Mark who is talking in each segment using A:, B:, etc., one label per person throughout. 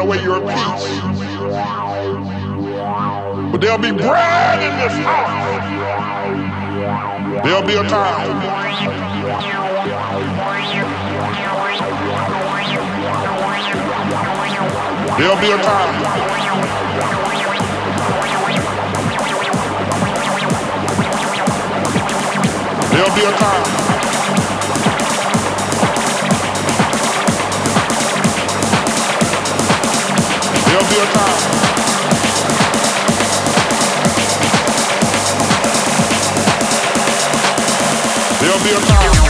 A: away your peace. But there'll be bread in this
B: house. There'll be a time. There'll be a time. There'll be
C: a time. There'll be a time.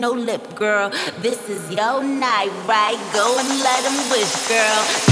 C: No lip, girl. This is your night, right? Go and let them wish, girl.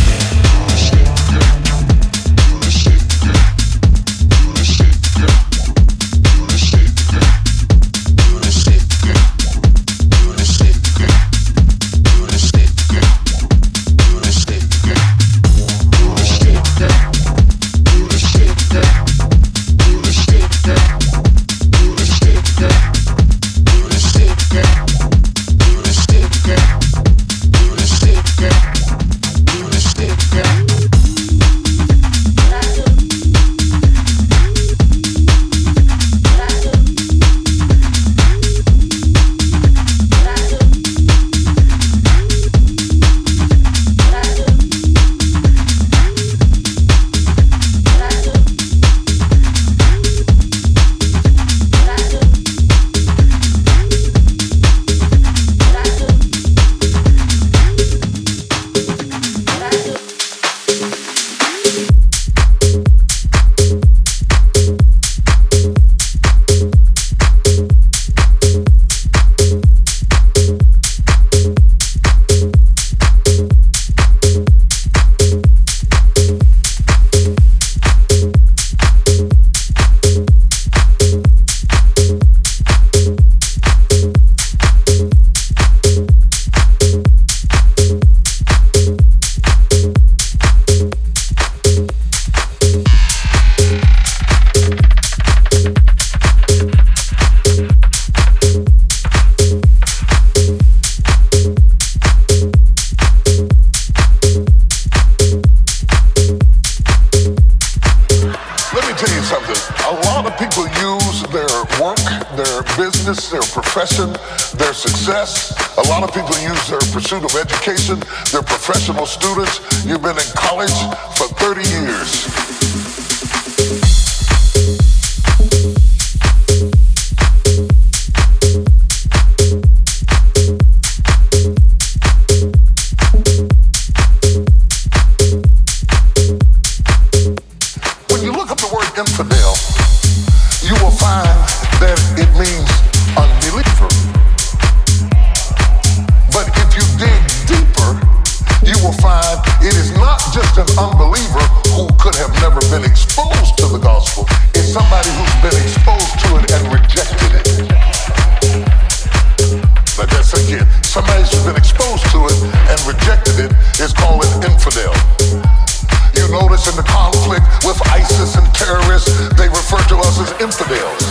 C: Terrorists, they refer to us as infidels.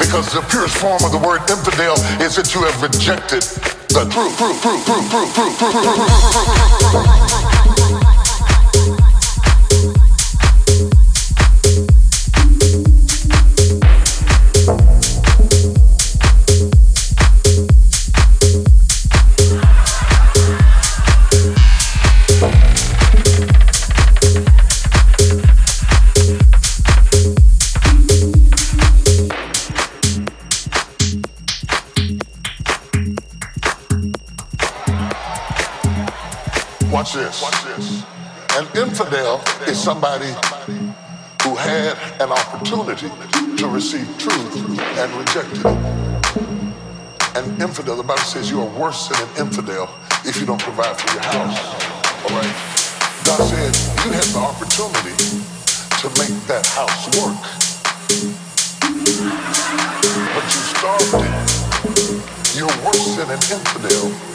C: Because the purest form of the word infidel is that you have rejected the truth. This. An infidel is somebody who had an opportunity to receive truth and rejected it. An infidel, the Bible says you are worse than an infidel if you don't provide for your house. All right? God said you had the opportunity to make that house work. But you starved it. You're worse than an infidel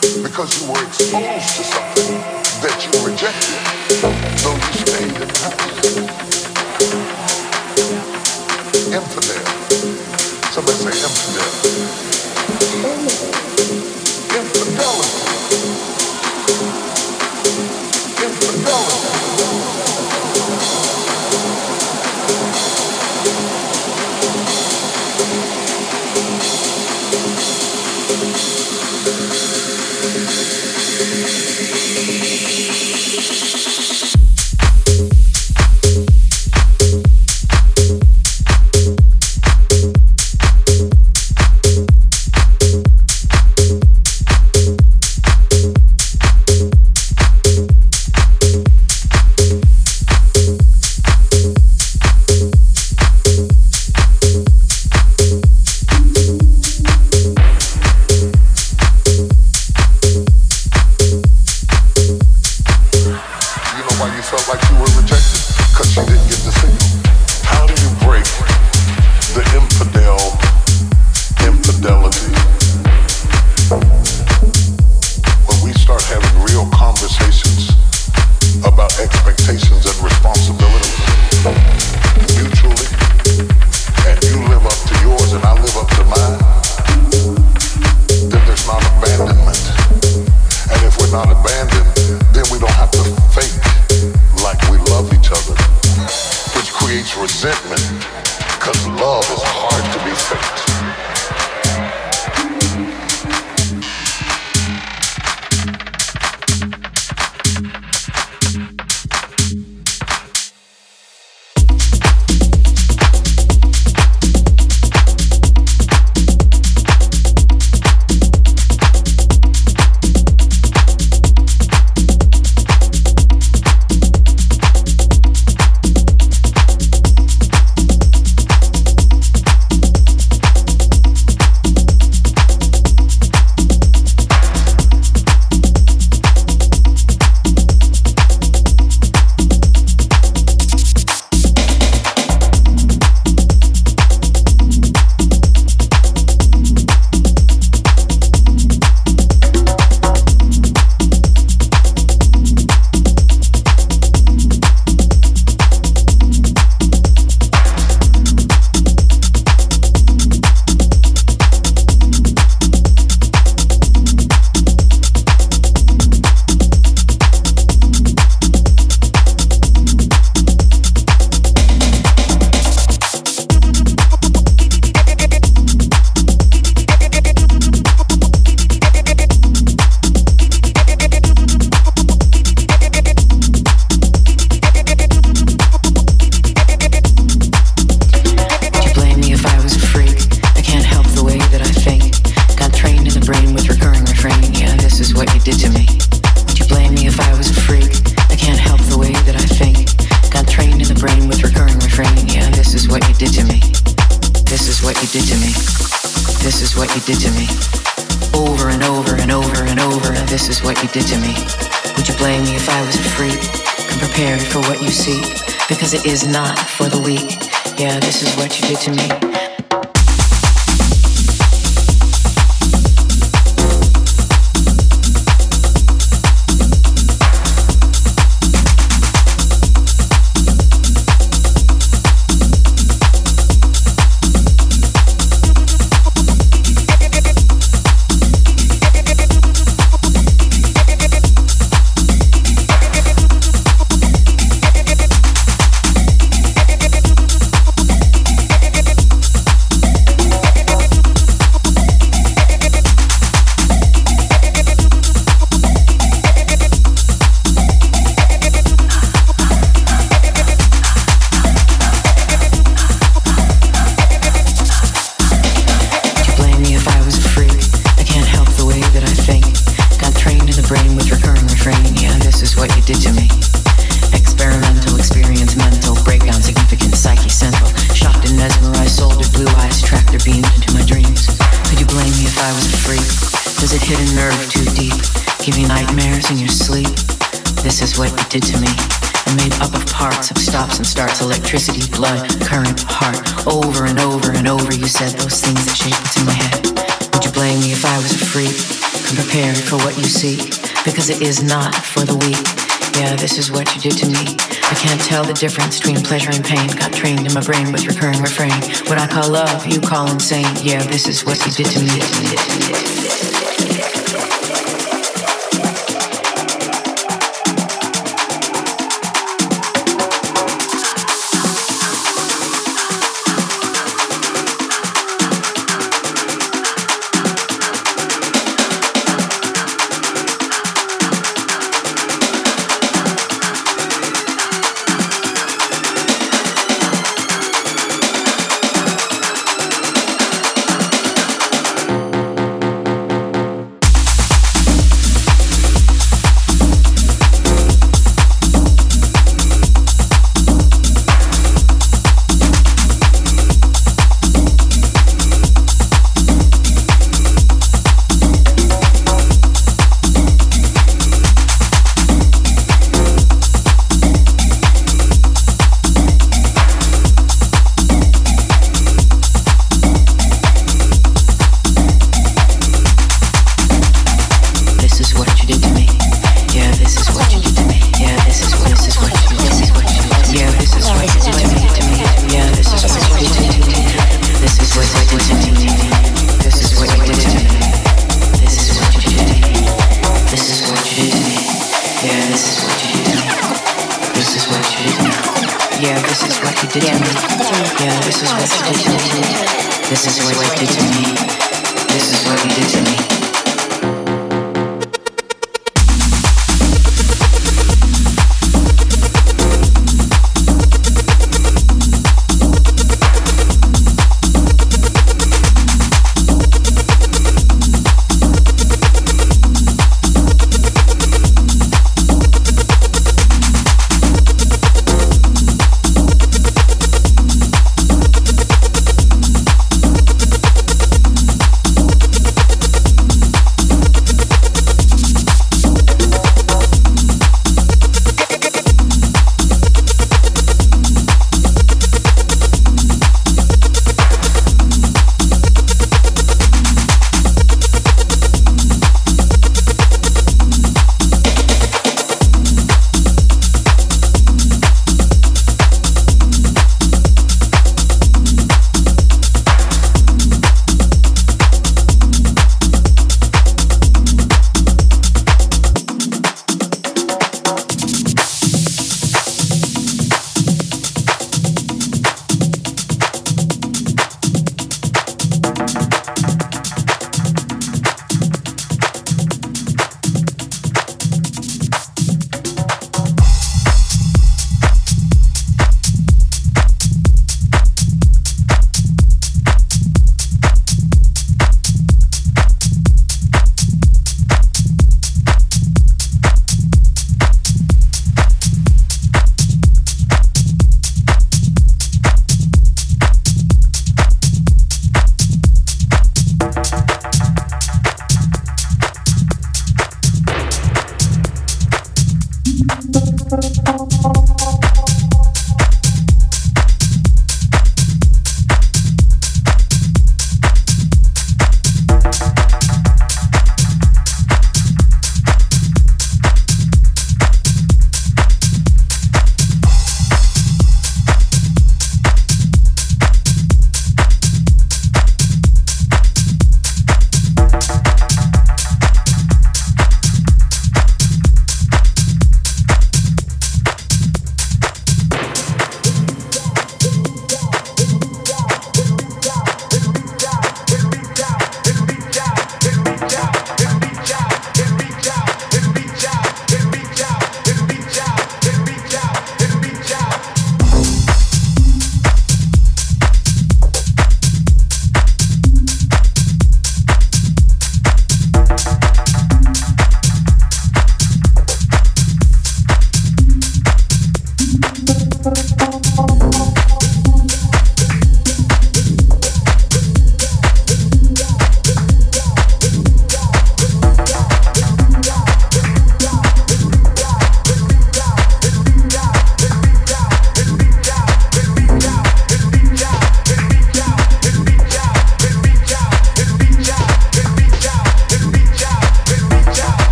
C: because you were exposed to something that you rejected, though you stayed in house. Infidel. Somebody say infidel.
D: Blood, current, heart. Over and over and over, you said those things that shape what's in my head. Would you blame me if I was a freak? Unprepared for what you seek, because it is not for the weak. Yeah, this is what you did to me. I can't tell the difference between pleasure and pain. Got trained in my brain with recurring refrain. What I call love, you call insane. Yeah, this is what you did to me.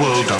E: world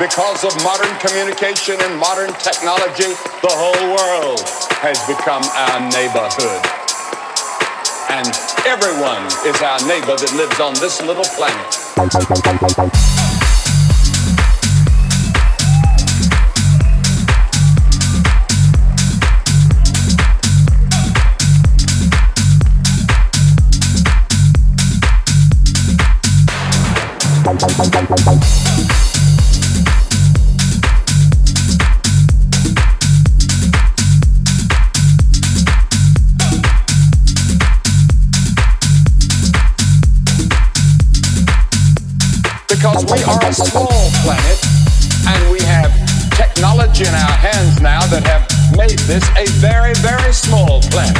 E: because of modern communication and modern technology, the whole world has become our neighborhood. And everyone is our neighbor that lives on this little planet. Small planet, and we have technology in our hands now that have made this a very, very small planet.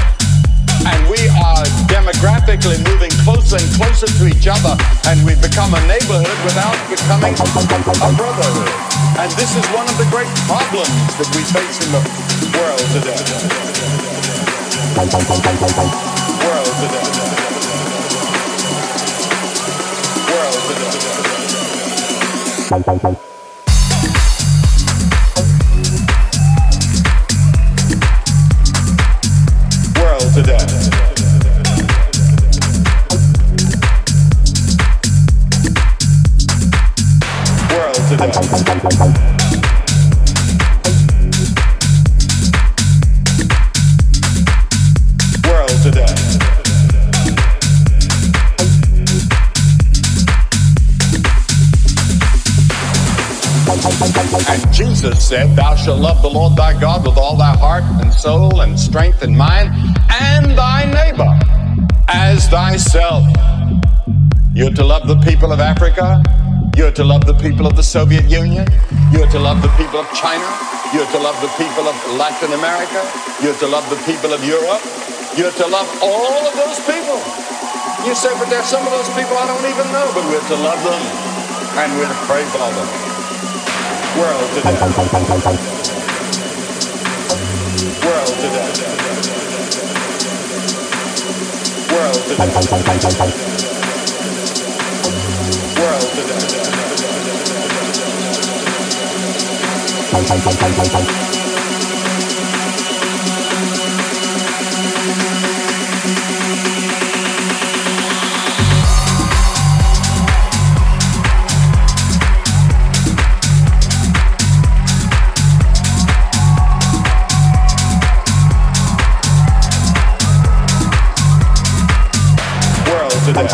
E: And we are demographically moving closer and closer to each other, and we've become a neighborhood without becoming a brotherhood. And this is one of the great problems that we face in the world today. World today. Today. Jesus said, Thou shalt love the Lord thy God with all thy heart and soul and strength and mind, and thy neighbor as thyself. You're to love the people of Africa. You're to love the people of the Soviet Union. You're to love the people of China. You're to love the people of Latin America. You're to love the people of Europe. You're to love all of those people. You say, but there's some of those people I don't even know, but we're to love them and we're to pray for them. World today. World today. World today. World today.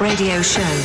F: Radio Show.